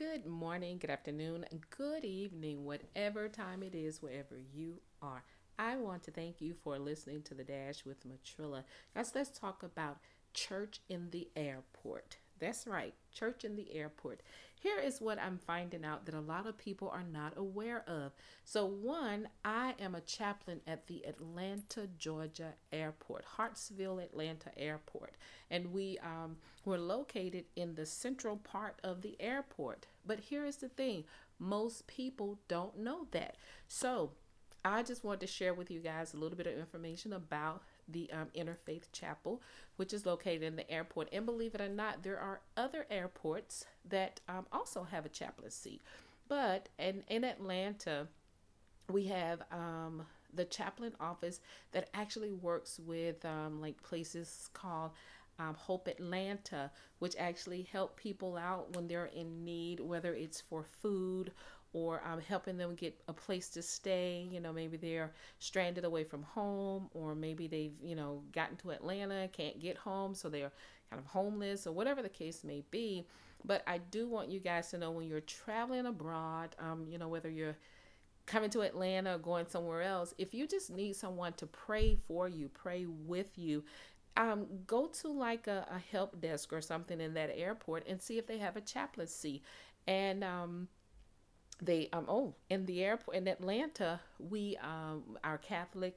Good morning, good afternoon, good evening, whatever time it is, wherever you are. I want to thank you for listening to The Dash with Matrilla. Guys, let's talk about church in the airport. That's right, church in the airport. Here is what I'm finding out that a lot of people are not aware of. So, one, I am a chaplain at the Atlanta, Georgia airport, Hartsfield, Atlanta airport. And we um, we're located in the central part of the airport. But here is the thing most people don't know that. So, I just wanted to share with you guys a little bit of information about the um, Interfaith Chapel, which is located in the airport. And believe it or not, there are other airports that um, also have a chaplaincy. But in, in Atlanta, we have um, the chaplain office that actually works with um, like places called um, Hope Atlanta, which actually help people out when they're in need, whether it's for food or um, helping them get a place to stay. You know, maybe they're stranded away from home, or maybe they've, you know, gotten to Atlanta, can't get home, so they're kind of homeless, or whatever the case may be. But I do want you guys to know when you're traveling abroad, um, you know, whether you're coming to Atlanta or going somewhere else, if you just need someone to pray for you, pray with you, um, go to like a, a, help desk or something in that airport and see if they have a chaplaincy. And um, they um oh in the airport in Atlanta, we um our Catholic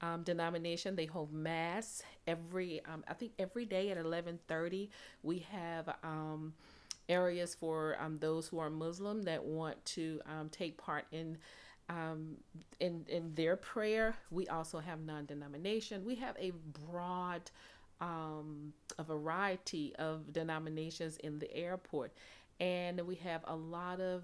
um, denomination they hold mass every um, I think every day at eleven thirty. We have um areas for um, those who are Muslim that want to um, take part in um, in in their prayer. We also have non-denomination. We have a broad um, a variety of denominations in the airport, and we have a lot of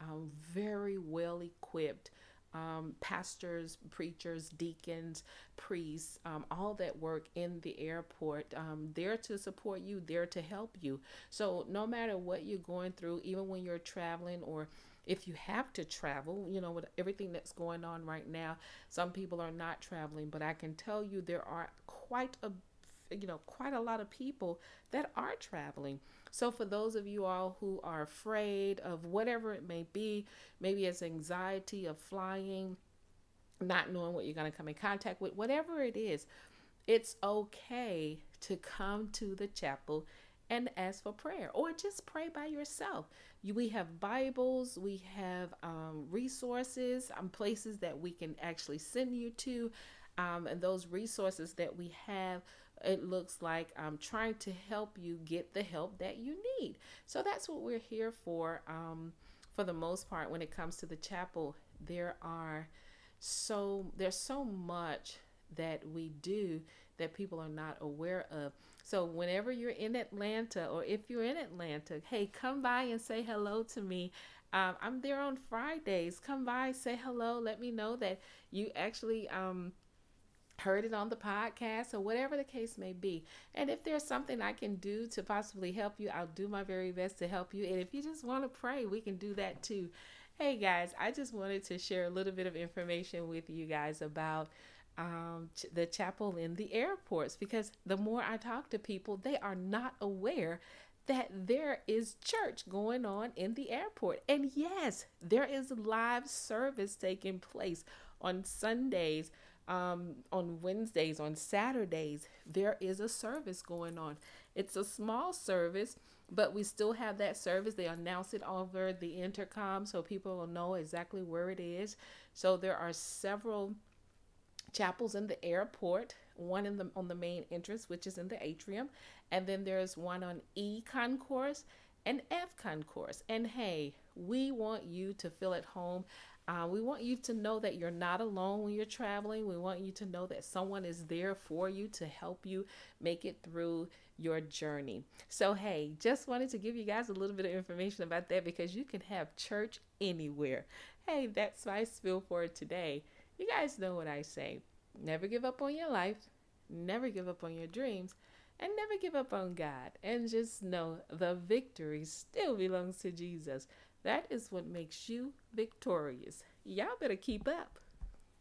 um, very well equipped um, pastors, preachers, deacons, priests, um, all that work in the airport, um, there to support you, there to help you. So, no matter what you're going through, even when you're traveling or if you have to travel, you know, with everything that's going on right now, some people are not traveling, but I can tell you there are quite a you know quite a lot of people that are traveling so for those of you all who are afraid of whatever it may be maybe it's anxiety of flying not knowing what you're going to come in contact with whatever it is it's okay to come to the chapel and ask for prayer or just pray by yourself. You, we have Bibles, we have um, resources, um, places that we can actually send you to. Um, and those resources that we have, it looks like I'm trying to help you get the help that you need. So that's what we're here for. Um, for the most part, when it comes to the chapel, there are so there's so much that we do that people are not aware of. So whenever you're in Atlanta or if you're in Atlanta, hey, come by and say hello to me. Um, I'm there on Fridays. Come by, say hello. Let me know that you actually um, heard it on the podcast or whatever the case may be. And if there's something I can do to possibly help you, I'll do my very best to help you. And if you just want to pray, we can do that too. Hey guys, I just wanted to share a little bit of information with you guys about um, ch- the chapel in the airports because the more I talk to people, they are not aware that there is church going on in the airport. And yes, there is live service taking place on Sundays, um, on Wednesdays, on Saturdays. There is a service going on. It's a small service, but we still have that service. They announce it over the intercom so people will know exactly where it is. So there are several chapels in the airport, one in the on the main entrance, which is in the atrium, and then there's one on E concourse and F concourse. And hey, we want you to feel at home. Uh, we want you to know that you're not alone when you're traveling. We want you to know that someone is there for you to help you make it through your journey. So, hey, just wanted to give you guys a little bit of information about that because you can have church anywhere. Hey, that's my spiel for today. You guys know what I say. Never give up on your life, never give up on your dreams, and never give up on God. And just know the victory still belongs to Jesus. That is what makes you victorious. Y'all better keep up.